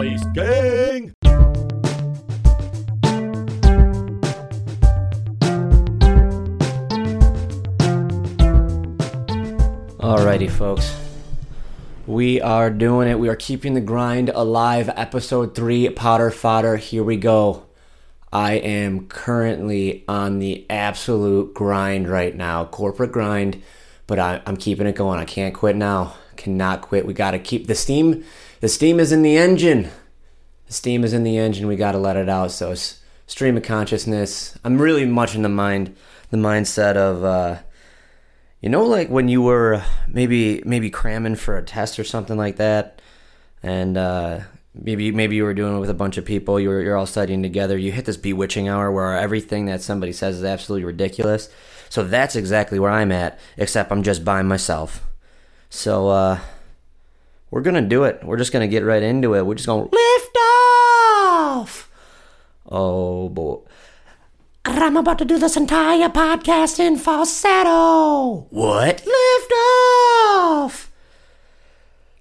Nice gang. Alrighty, folks. We are doing it. We are keeping the grind alive. Episode 3 Potter Fodder. Here we go. I am currently on the absolute grind right now. Corporate grind, but I, I'm keeping it going. I can't quit now. Cannot quit. We got to keep the steam. The steam is in the engine. The steam is in the engine. We got to let it out. So, stream of consciousness. I'm really much in the mind, the mindset of, uh, you know, like when you were maybe maybe cramming for a test or something like that, and uh, maybe maybe you were doing it with a bunch of people. You're you're all studying together. You hit this bewitching hour where everything that somebody says is absolutely ridiculous. So that's exactly where I'm at, except I'm just by myself. So uh, we're gonna do it. We're just gonna get right into it. We're just gonna lift off. Oh boy. I'm about to do this entire podcast in falsetto. What? Lift off.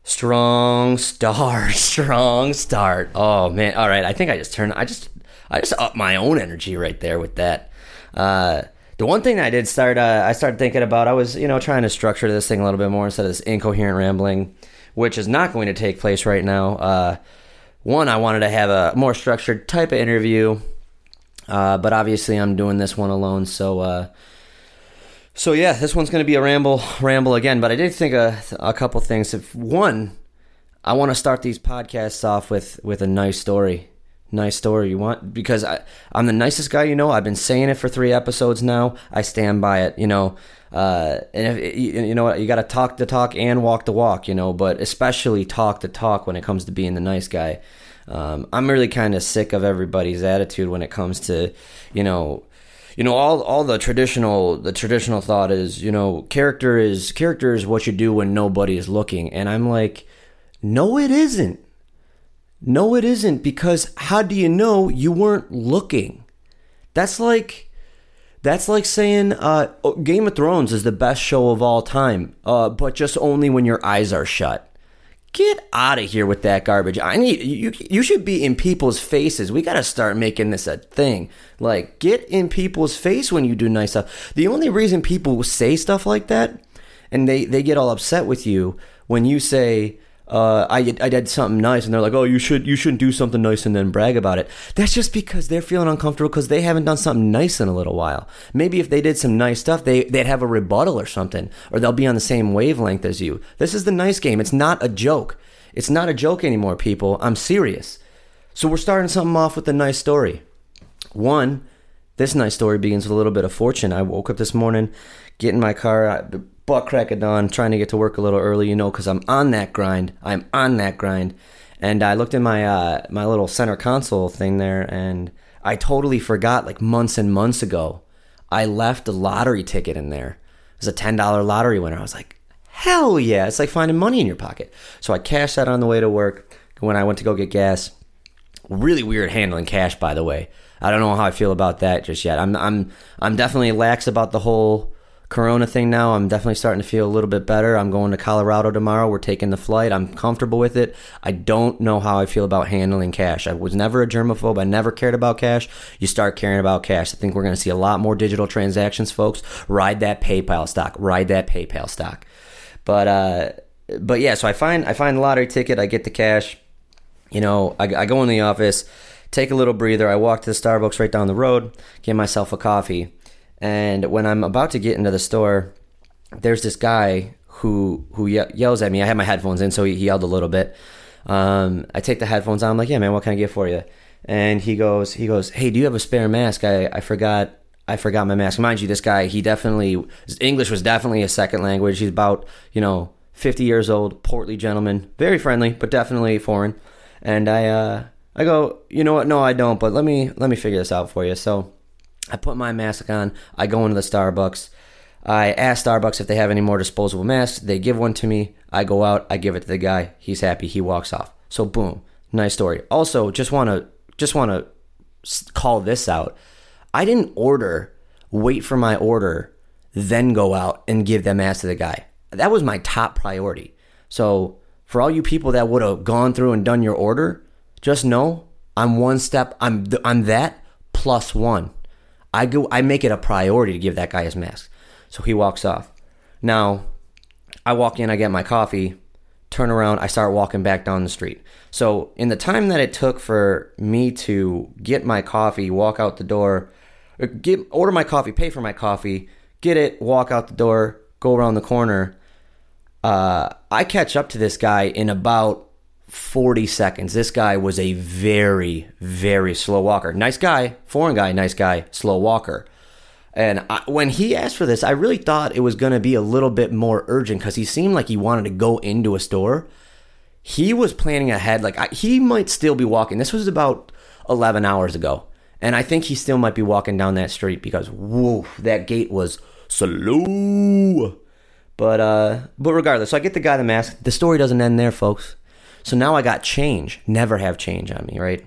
Strong start, strong start. Oh man! All right, I think I just turned. I just, I just up my own energy right there with that. Uh, the one thing I did start, uh, I started thinking about. I was, you know, trying to structure this thing a little bit more instead of this incoherent rambling, which is not going to take place right now. Uh, one, I wanted to have a more structured type of interview uh, but obviously, I'm doing this one alone, so uh, so yeah, this one's going to be a ramble, ramble again. But I did think a, a couple things. If one, I want to start these podcasts off with with a nice story, nice story. You want because I I'm the nicest guy you know. I've been saying it for three episodes now. I stand by it. You know. Uh, and if, you know what, you got to talk the talk and walk the walk, you know, but especially talk the talk when it comes to being the nice guy. Um, I'm really kind of sick of everybody's attitude when it comes to, you know, you know all all the traditional the traditional thought is you know character is character is what you do when nobody is looking. And i'm like no it isn't. No it isn't because how do you know you weren't looking? That's like that's like saying uh, game of thrones is the best show of all time uh, but just only when your eyes are shut Get out of here with that garbage. I need you. You should be in people's faces. We got to start making this a thing. Like, get in people's face when you do nice stuff. The only reason people say stuff like that, and they they get all upset with you when you say, uh, I, I did something nice and they're like, oh, you should you shouldn't do something nice and then brag about it. That's just because they're feeling uncomfortable because they haven't done something nice in a little while. Maybe if they did some nice stuff, they they'd have a rebuttal or something, or they'll be on the same wavelength as you. This is the nice game. It's not a joke. It's not a joke anymore, people. I'm serious. So we're starting something off with a nice story. One, this nice story begins with a little bit of fortune. I woke up this morning, get in my car butt crack of dawn, trying to get to work a little early, you know, because I'm on that grind. I'm on that grind. And I looked in my uh, my little center console thing there, and I totally forgot, like months and months ago, I left a lottery ticket in there. It was a ten dollar lottery winner. I was like, hell yeah! It's like finding money in your pocket. So I cashed that on the way to work. When I went to go get gas, really weird handling cash, by the way. I don't know how I feel about that just yet. I'm I'm I'm definitely lax about the whole corona thing now i'm definitely starting to feel a little bit better. I'm going to colorado tomorrow. We're taking the flight. I'm comfortable with it. I don't know how i feel about handling cash. I was never a germaphobe. I never cared about cash. You start caring about cash. I think we're going to see a lot more digital transactions folks. Ride that paypal stock. Ride that paypal stock. But uh but yeah so i find i find the lottery ticket. I get the cash. You know i, I go in the office take a little breather. I walk to the starbucks right down the road get myself a coffee and when I'm about to get into the store, there's this guy who who ye- yells at me. I had my headphones in, so he, he yelled a little bit. Um, I take the headphones on. I'm like, "Yeah, man, what can I get for you?" And he goes, he goes, "Hey, do you have a spare mask? I I forgot." I forgot my mask. Mind you, this guy, he definitely, English was definitely a second language. He's about, you know, 50 years old, portly gentleman, very friendly, but definitely foreign. And I, uh, I go, you know what? No, I don't, but let me, let me figure this out for you. So I put my mask on. I go into the Starbucks. I ask Starbucks if they have any more disposable masks. They give one to me. I go out. I give it to the guy. He's happy. He walks off. So boom, nice story. Also, just want to just want to call this out. I didn't order, wait for my order, then go out and give that mask to the guy. That was my top priority. So for all you people that would have gone through and done your order, just know I'm one step. I'm I'm that plus one. I go. I make it a priority to give that guy his mask. So he walks off. Now, I walk in. I get my coffee. Turn around. I start walking back down the street. So in the time that it took for me to get my coffee, walk out the door, get order my coffee, pay for my coffee, get it, walk out the door, go around the corner. Uh, I catch up to this guy in about 40 seconds. This guy was a very, very slow walker. Nice guy, foreign guy, nice guy, slow walker. And I, when he asked for this, I really thought it was going to be a little bit more urgent because he seemed like he wanted to go into a store. He was planning ahead. Like I, he might still be walking. This was about 11 hours ago. And I think he still might be walking down that street because, whoa, that gait was slow. But uh, but regardless, so I get the guy the mask. The story doesn't end there, folks. So now I got change. Never have change on me, right?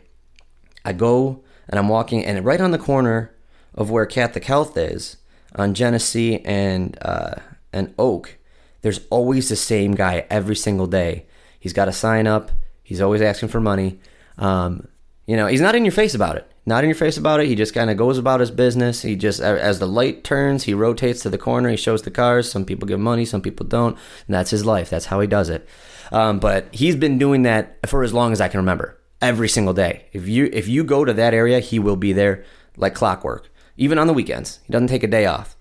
I go and I'm walking, and right on the corner of where Catholic Health is, on Genesee and uh, and Oak, there's always the same guy every single day. He's got a sign up. He's always asking for money. Um, you know, he's not in your face about it. Not in your face about it. He just kind of goes about his business. He just, as the light turns, he rotates to the corner. He shows the cars. Some people give money, some people don't. And that's his life. That's how he does it. Um, but he's been doing that for as long as I can remember. Every single day. If you if you go to that area, he will be there like clockwork. Even on the weekends, he doesn't take a day off.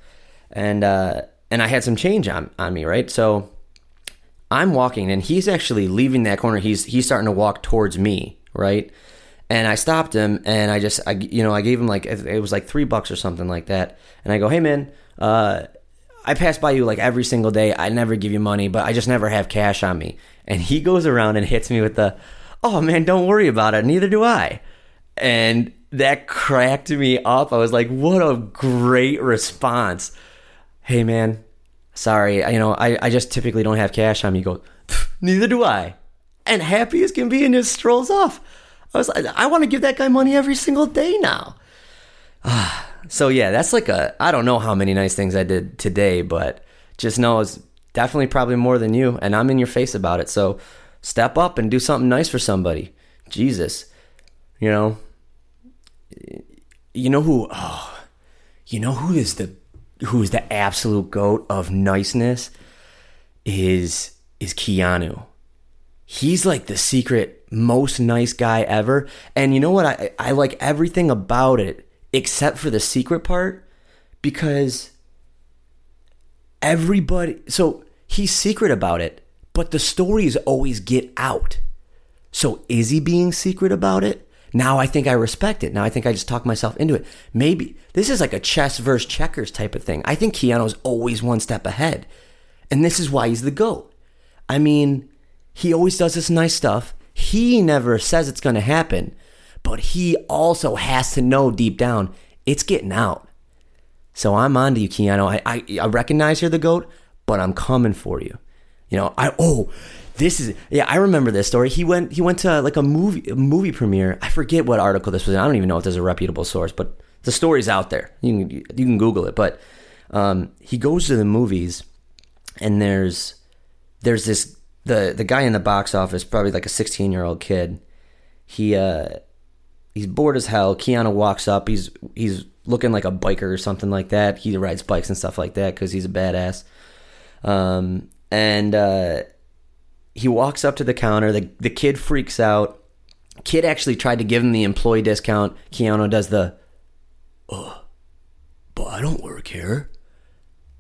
And uh, and I had some change on on me, right? So I'm walking, and he's actually leaving that corner. He's he's starting to walk towards me, right? And I stopped him, and I just, I, you know, I gave him like it was like three bucks or something like that. And I go, hey man, uh, I pass by you like every single day. I never give you money, but I just never have cash on me. And he goes around and hits me with the, oh man, don't worry about it. Neither do I. And that cracked me up. I was like, what a great response. Hey man, sorry, you know, I, I just typically don't have cash on me. He goes, neither do I. And happy as can be and just strolls off. I was like, I want to give that guy money every single day now. Ah. So yeah, that's like a I don't know how many nice things I did today, but just know it's definitely probably more than you, and I'm in your face about it. So step up and do something nice for somebody. Jesus, you know, you know who? Oh, you know who is the who is the absolute goat of niceness is is Keanu. He's like the secret most nice guy ever. And you know what? I, I like everything about it except for the secret part because everybody. So he's secret about it, but the stories always get out. So is he being secret about it? Now I think I respect it. Now I think I just talk myself into it. Maybe this is like a chess versus checkers type of thing. I think Keanu's always one step ahead. And this is why he's the GOAT. I mean, he always does this nice stuff. He never says it's going to happen, but he also has to know deep down it's getting out. So I'm on to you, Keanu. I, I, I recognize you're the GOAT, but I'm coming for you. You know, I, oh, this is yeah i remember this story he went he went to like a movie a movie premiere i forget what article this was in i don't even know if there's a reputable source but the story's out there you can you can google it but um, he goes to the movies and there's there's this the the guy in the box office, probably like a 16 year old kid. He uh, he's bored as hell. Keanu walks up. He's he's looking like a biker or something like that. He rides bikes and stuff like that because he's a badass. Um, and uh, he walks up to the counter. The the kid freaks out. Kid actually tried to give him the employee discount. Keanu does the, oh, but I don't work here.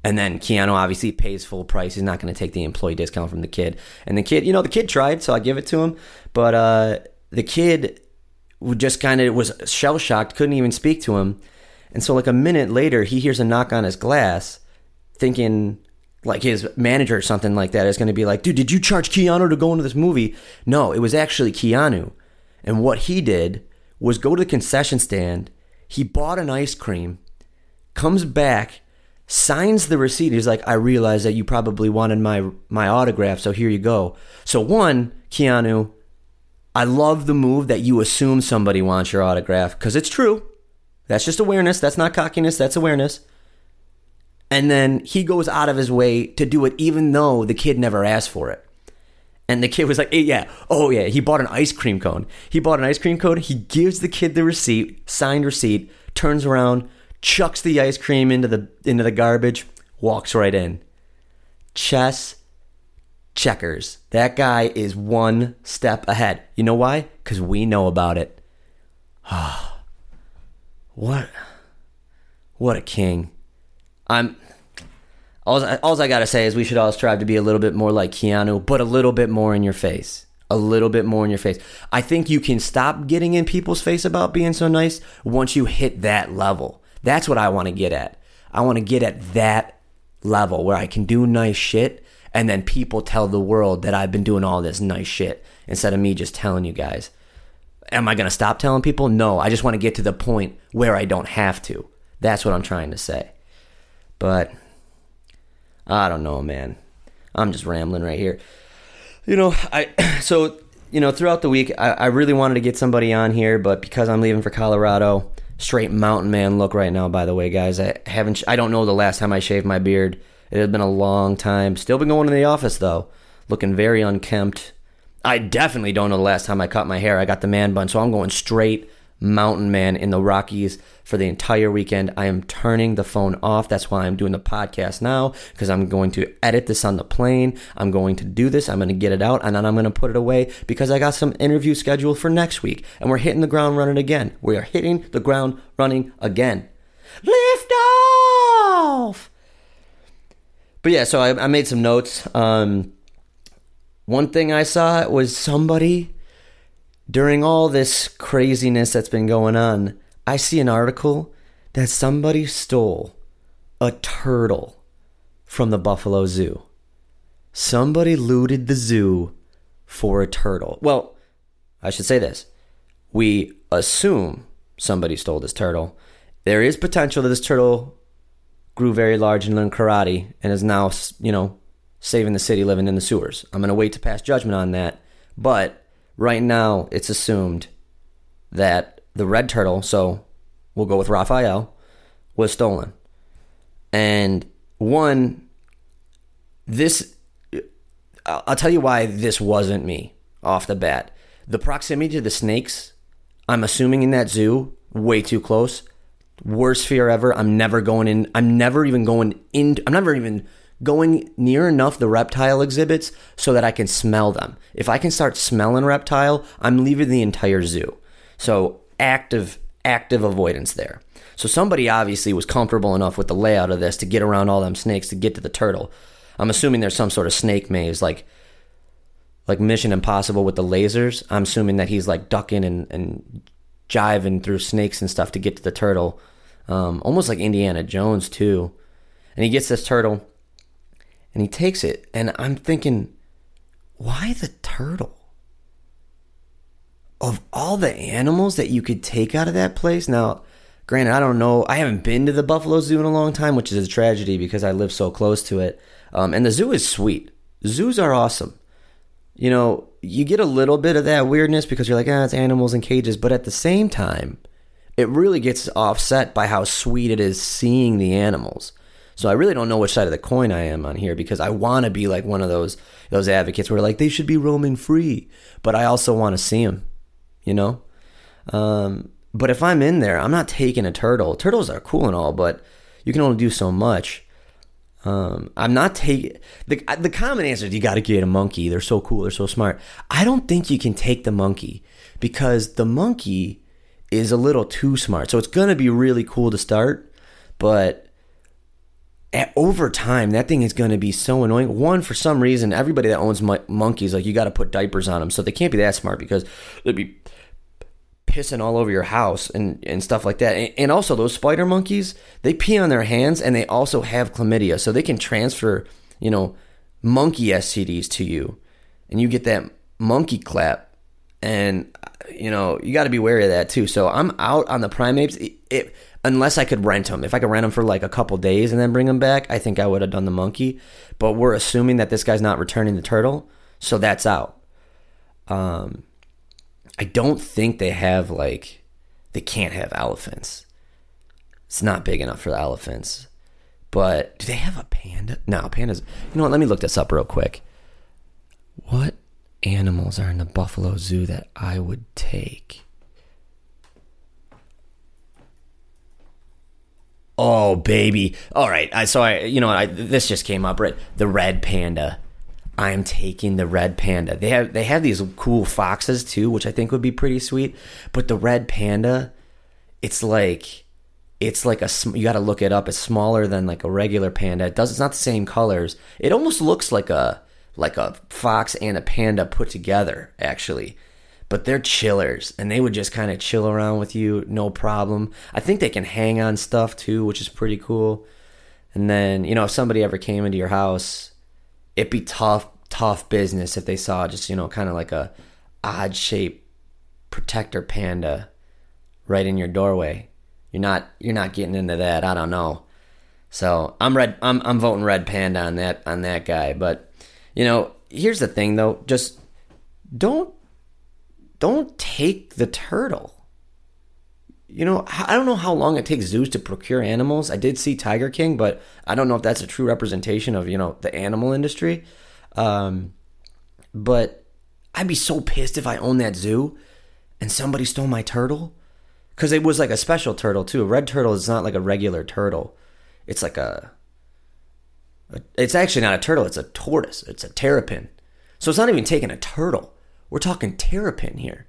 And then Keanu obviously pays full price. He's not going to take the employee discount from the kid. And the kid, you know, the kid tried, so I give it to him. But uh, the kid just kind of was shell shocked, couldn't even speak to him. And so, like a minute later, he hears a knock on his glass, thinking like his manager or something like that is going to be like, dude, did you charge Keanu to go into this movie? No, it was actually Keanu. And what he did was go to the concession stand. He bought an ice cream, comes back signs the receipt. He's like, I realize that you probably wanted my my autograph, so here you go. So one, Keanu, I love the move that you assume somebody wants your autograph because it's true. That's just awareness. That's not cockiness. That's awareness. And then he goes out of his way to do it, even though the kid never asked for it. And the kid was like, hey, yeah, oh yeah, he bought an ice cream cone. He bought an ice cream cone. He gives the kid the receipt, signed receipt, turns around, chucks the ice cream into the into the garbage, walks right in. Chess checkers. That guy is one step ahead. You know why? Because we know about it. what? What a king. I'm. All, I gotta say is we should all strive to be a little bit more like Keanu, but a little bit more in your face. A little bit more in your face. I think you can stop getting in people's face about being so nice once you hit that level. That's what I want to get at. I want to get at that level where I can do nice shit and then people tell the world that I've been doing all this nice shit instead of me just telling you guys. Am I going to stop telling people? No, I just want to get to the point where I don't have to. That's what I'm trying to say. But I don't know, man. I'm just rambling right here. You know, I so you know throughout the week I, I really wanted to get somebody on here, but because I'm leaving for Colorado, straight mountain man look right now. By the way, guys, I haven't I don't know the last time I shaved my beard. It had been a long time. Still been going to the office though, looking very unkempt. I definitely don't know the last time I cut my hair. I got the man bun, so I'm going straight mountain man in the Rockies for the entire weekend. I am turning the phone off. That's why I'm doing the podcast now because I'm going to edit this on the plane. I'm going to do this. I'm going to get it out and then I'm going to put it away because I got some interview scheduled for next week and we're hitting the ground running again. We are hitting the ground running again. Lift off! But yeah, so I, I made some notes. Um, one thing I saw was somebody during all this craziness that's been going on, I see an article that somebody stole a turtle from the Buffalo Zoo. Somebody looted the zoo for a turtle. Well, I should say this. We assume somebody stole this turtle. There is potential that this turtle grew very large and learned karate and is now, you know, saving the city living in the sewers. I'm going to wait to pass judgment on that. But right now it's assumed that the red turtle, so we'll go with Raphael, was stolen. And one, this, I'll tell you why this wasn't me off the bat. The proximity to the snakes, I'm assuming in that zoo, way too close. Worst fear ever. I'm never going in. I'm never even going in. I'm never even going near enough the reptile exhibits so that I can smell them. If I can start smelling reptile, I'm leaving the entire zoo. So active active avoidance there. So somebody obviously was comfortable enough with the layout of this to get around all them snakes to get to the turtle. I'm assuming there's some sort of snake maze like like Mission Impossible with the lasers. I'm assuming that he's like ducking and, and jiving through snakes and stuff to get to the turtle. Um, almost like Indiana Jones too. And he gets this turtle and he takes it, and I'm thinking, why the turtle? Of all the animals that you could take out of that place, now, granted, I don't know, I haven't been to the Buffalo Zoo in a long time, which is a tragedy because I live so close to it. Um, and the zoo is sweet. Zoos are awesome. You know, you get a little bit of that weirdness because you're like, ah, it's animals in cages, but at the same time, it really gets offset by how sweet it is seeing the animals. So I really don't know which side of the coin I am on here because I want to be like one of those those advocates where like they should be roaming free, but I also want to see them, you know. Um, but if I'm in there, I'm not taking a turtle. Turtles are cool and all, but you can only do so much. Um, I'm not taking the the common answer is you got to get a monkey. They're so cool. They're so smart. I don't think you can take the monkey because the monkey is a little too smart. So it's gonna be really cool to start, but at, over time, that thing is going to be so annoying. One, for some reason, everybody that owns monkeys, like you got to put diapers on them, so they can't be that smart because they'd be pissing all over your house and, and stuff like that. And, and also, those spider monkeys, they pee on their hands and they also have chlamydia, so they can transfer, you know, monkey STDs to you, and you get that monkey clap, and you know you got to be wary of that too. So I'm out on the primates. It, it unless I could rent them. If I could rent them for like a couple days and then bring them back, I think I would have done the monkey. But we're assuming that this guy's not returning the turtle, so that's out. Um, I don't think they have like they can't have elephants. It's not big enough for the elephants. But do they have a panda? No, pandas. You know what? Let me look this up real quick. What animals are in the Buffalo Zoo that I would take? Oh baby! All right, I so I you know I this just came up right. The red panda. I am taking the red panda. They have they have these cool foxes too, which I think would be pretty sweet. But the red panda, it's like it's like a you got to look it up. It's smaller than like a regular panda. It does it's not the same colors. It almost looks like a like a fox and a panda put together actually but they're chillers and they would just kind of chill around with you no problem. I think they can hang on stuff too which is pretty cool. And then you know if somebody ever came into your house it'd be tough tough business if they saw just you know kind of like a odd shaped protector panda right in your doorway. You're not you're not getting into that. I don't know. So i'm red i'm, I'm voting red panda on that on that guy. But you know here's the thing though just don't don't take the turtle. You know, I don't know how long it takes zoos to procure animals. I did see Tiger King, but I don't know if that's a true representation of, you know, the animal industry. Um, but I'd be so pissed if I owned that zoo and somebody stole my turtle. Because it was like a special turtle, too. A red turtle is not like a regular turtle, it's like a. It's actually not a turtle, it's a tortoise. It's a terrapin. So it's not even taking a turtle. We're talking terrapin here.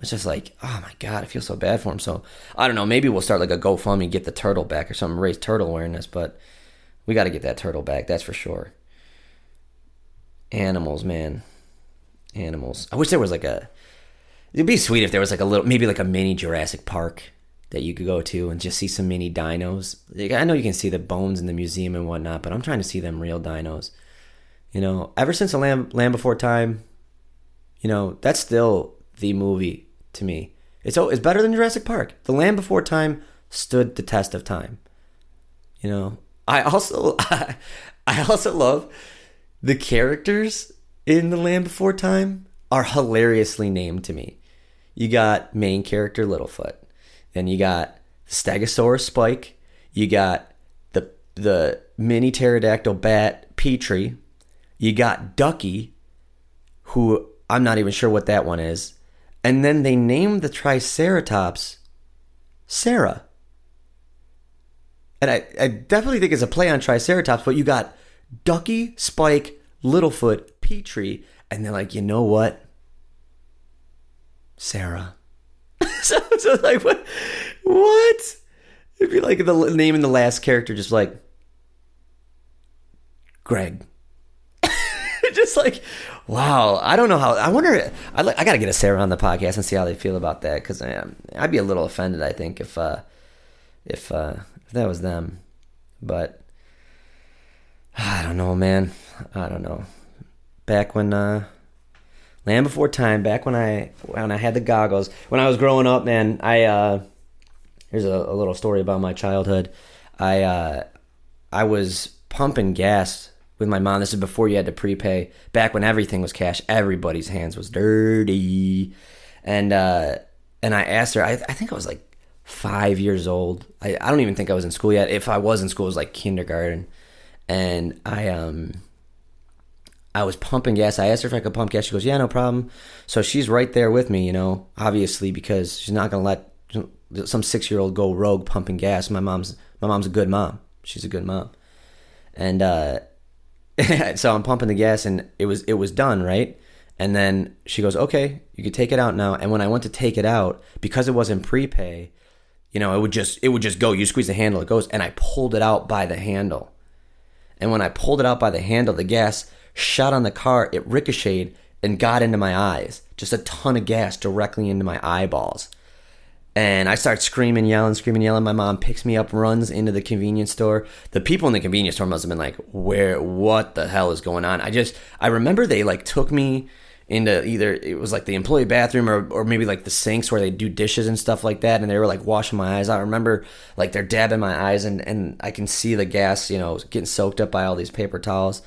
It's just like, oh my god, I feel so bad for him. So I don't know. Maybe we'll start like a GoFundMe, get the turtle back or something, raise turtle awareness. But we got to get that turtle back. That's for sure. Animals, man, animals. I wish there was like a. It'd be sweet if there was like a little, maybe like a mini Jurassic Park that you could go to and just see some mini dinos. I know you can see the bones in the museum and whatnot, but I'm trying to see them real dinos. You know, ever since the Land, Land Before Time, you know, that's still the movie to me. It's oh, it's better than Jurassic Park. The Land Before Time stood the test of time. You know, I also I, I also love the characters in The Land Before Time are hilariously named to me. You got main character Littlefoot, then you got Stegosaurus Spike, you got the the mini pterodactyl bat Petrie, you got Ducky, who I'm not even sure what that one is. And then they named the Triceratops Cera. And I, I definitely think it's a play on Triceratops, but you got Ducky, Spike, Littlefoot, Petrie, and they're like, you know what? Sarah. so, so like what what? It'd be like the name in the last character just like Greg. just like Wow, I don't know how. I wonder. I I got to get a Sarah on the podcast and see how they feel about that because I'd be a little offended. I think if uh, if uh, if that was them, but I don't know, man. I don't know. Back when uh, Land Before Time, back when I when I had the goggles, when I was growing up, man. I uh, here's a, a little story about my childhood. I uh, I was pumping gas with my mom. This is before you had to prepay. Back when everything was cash, everybody's hands was dirty. And uh, and I asked her. I, I think I was like five years old. I, I don't even think I was in school yet. If I was in school, it was like kindergarten. And I um I was pumping gas. I asked her if I could pump gas. She goes, "Yeah, no problem." So she's right there with me, you know, obviously because she's not gonna let some six year old go rogue pumping gas. My mom's my mom's a good mom. She's a good mom, and uh, so I'm pumping the gas and it was it was done, right? And then she goes, "Okay, you can take it out now." And when I went to take it out, because it wasn't prepay, you know, it would just it would just go. You squeeze the handle, it goes, and I pulled it out by the handle. And when I pulled it out by the handle, the gas shot on the car. It ricocheted and got into my eyes. Just a ton of gas directly into my eyeballs. And I start screaming, yelling, screaming, yelling. My mom picks me up, runs into the convenience store. The people in the convenience store must have been like, "Where? What the hell is going on?" I just, I remember they like took me into either it was like the employee bathroom or, or maybe like the sinks where they do dishes and stuff like that and they were like washing my eyes i remember like they're dabbing my eyes and, and i can see the gas you know getting soaked up by all these paper towels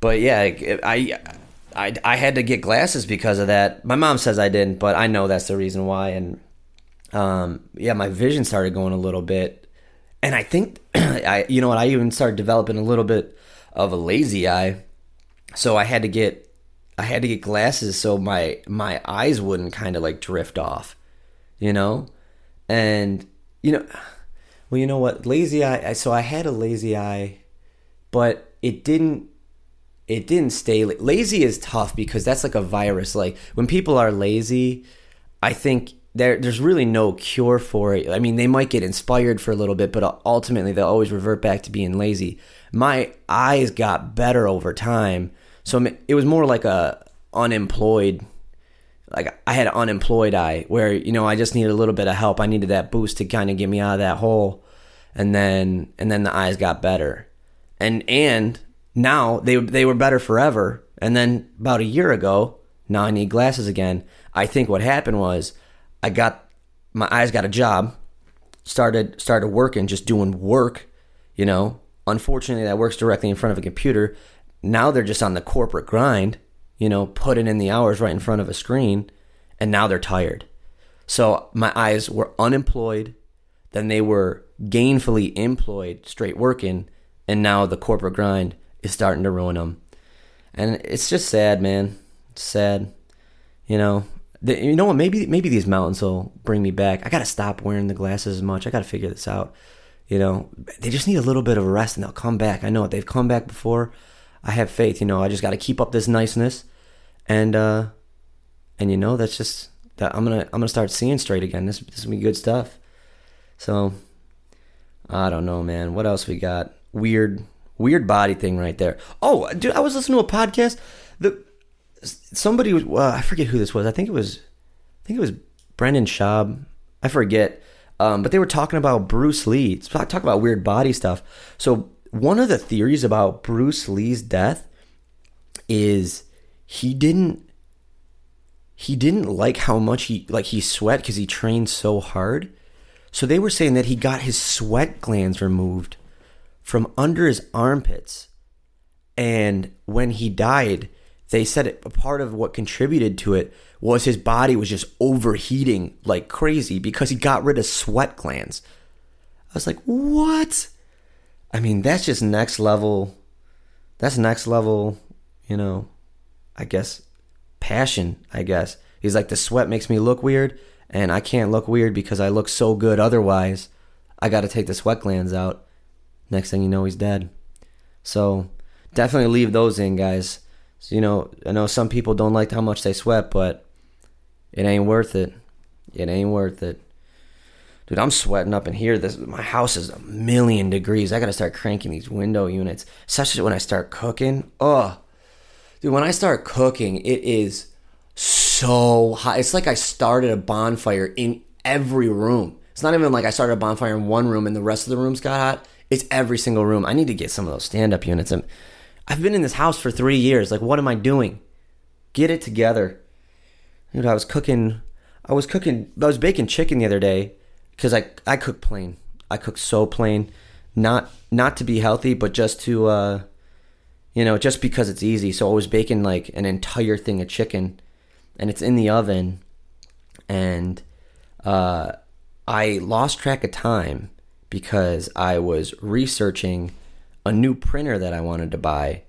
but yeah I, I i had to get glasses because of that my mom says i didn't but i know that's the reason why and um, yeah, my vision started going a little bit, and I think I, you know what, I even started developing a little bit of a lazy eye. So I had to get, I had to get glasses so my my eyes wouldn't kind of like drift off, you know, and you know, well, you know what, lazy eye. So I had a lazy eye, but it didn't it didn't stay lazy is tough because that's like a virus like when people are lazy i think there there's really no cure for it. I mean they might get inspired for a little bit but ultimately they'll always revert back to being lazy. My eyes got better over time. So it was more like a unemployed like i had an unemployed eye where you know i just needed a little bit of help. I needed that boost to kind of get me out of that hole. And then and then the eyes got better. And and now they they were better forever. And then about a year ago, now I need glasses again. I think what happened was I got my eyes got a job, started started working, just doing work, you know. Unfortunately, that works directly in front of a computer. Now they're just on the corporate grind, you know, putting in the hours right in front of a screen, and now they're tired. So my eyes were unemployed, then they were gainfully employed, straight working, and now the corporate grind is starting to ruin them. And it's just sad, man. It's sad. You know, the, you know what? Maybe maybe these mountains will bring me back. I got to stop wearing the glasses as much. I got to figure this out. You know, they just need a little bit of a rest and they'll come back. I know it. They've come back before. I have faith. You know, I just got to keep up this niceness, and uh, and you know that's just that I'm gonna I'm gonna start seeing straight again. This this will be good stuff. So I don't know, man. What else we got? Weird Weird body thing right there. Oh, dude, I was listening to a podcast. The somebody was well, I forget who this was. I think it was I think it was Brendan Schaub. I forget. Um, but they were talking about Bruce Lee. Talk about weird body stuff. So one of the theories about Bruce Lee's death is he didn't he didn't like how much he like he sweat because he trained so hard. So they were saying that he got his sweat glands removed from under his armpits. And when he died, they said it, a part of what contributed to it was his body was just overheating like crazy because he got rid of sweat glands. I was like, what? I mean, that's just next level. That's next level, you know, I guess, passion, I guess. He's like, the sweat makes me look weird, and I can't look weird because I look so good otherwise. I got to take the sweat glands out. Next thing you know, he's dead. So definitely leave those in, guys. So, you know, I know some people don't like how much they sweat, but it ain't worth it. It ain't worth it. Dude, I'm sweating up in here. This my house is a million degrees. I gotta start cranking these window units. Especially when I start cooking. Oh, dude, when I start cooking, it is so hot. It's like I started a bonfire in every room. It's not even like I started a bonfire in one room and the rest of the rooms got hot. It's every single room. I need to get some of those stand up units. i I've been in this house for three years. Like, what am I doing? Get it together. Dude, I was cooking. I was cooking. I was baking chicken the other day because I I cook plain. I cook so plain, not not to be healthy, but just to uh, you know, just because it's easy. So I was baking like an entire thing of chicken, and it's in the oven, and uh, I lost track of time because I was researching a new printer that I wanted to buy.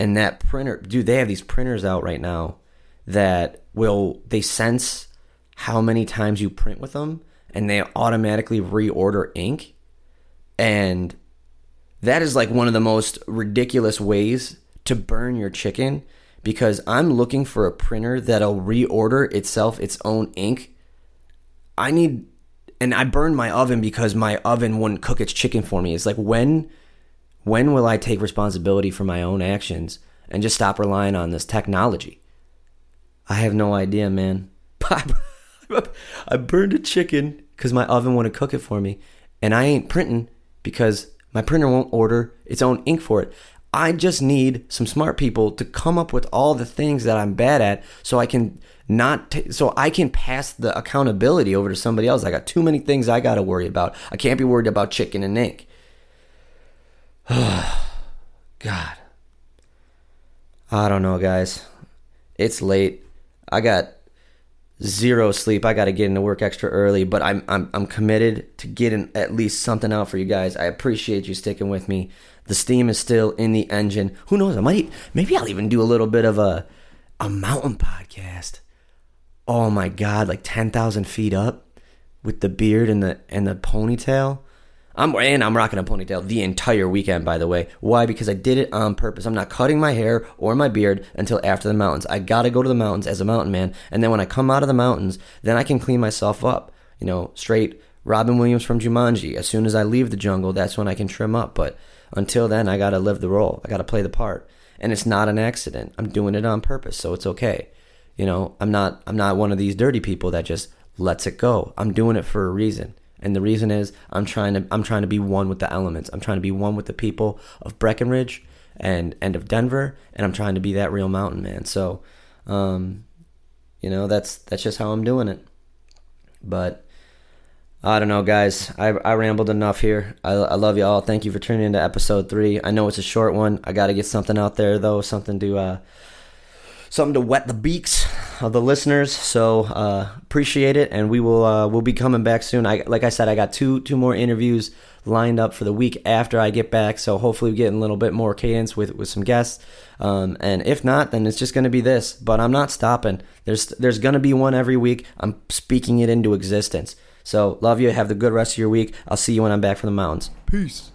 And that printer, dude, they have these printers out right now that will, they sense how many times you print with them and they automatically reorder ink. And that is like one of the most ridiculous ways to burn your chicken because I'm looking for a printer that'll reorder itself its own ink. I need and I burned my oven because my oven wouldn't cook its chicken for me. It's like when when will I take responsibility for my own actions and just stop relying on this technology? I have no idea, man. I burned a chicken because my oven wouldn't cook it for me, and I ain't printing because my printer won't order its own ink for it. I just need some smart people to come up with all the things that I'm bad at so I can not t- so I can pass the accountability over to somebody else. I got too many things I got to worry about. I can't be worried about chicken and ink. God. I don't know, guys. It's late. I got zero sleep. I got to get into work extra early, but I'm I'm I'm committed to getting at least something out for you guys. I appreciate you sticking with me. The steam is still in the engine. Who knows? I might maybe I'll even do a little bit of a a mountain podcast. Oh my god, like ten thousand feet up with the beard and the and the ponytail. I'm and I'm rocking a ponytail the entire weekend, by the way. Why? Because I did it on purpose. I'm not cutting my hair or my beard until after the mountains. I gotta go to the mountains as a mountain man, and then when I come out of the mountains, then I can clean myself up. You know, straight Robin Williams from Jumanji. As soon as I leave the jungle, that's when I can trim up. But until then, I gotta live the role. I gotta play the part, and it's not an accident. I'm doing it on purpose, so it's okay. You know, I'm not I'm not one of these dirty people that just lets it go. I'm doing it for a reason. And the reason is I'm trying to I'm trying to be one with the elements. I'm trying to be one with the people of Breckenridge and and of Denver, and I'm trying to be that real mountain man. So, um, you know, that's that's just how I'm doing it. But I don't know, guys. I, I rambled enough here. I, I love you all. Thank you for tuning into episode three. I know it's a short one. I got to get something out there though, something to uh, something to wet the beaks of the listeners. So uh, appreciate it, and we will uh, we'll be coming back soon. I like I said, I got two two more interviews lined up for the week after I get back. So hopefully we get a little bit more cadence with with some guests. Um, and if not, then it's just going to be this. But I'm not stopping. There's there's going to be one every week. I'm speaking it into existence. So love you. Have the good rest of your week. I'll see you when I'm back from the mountains. Peace.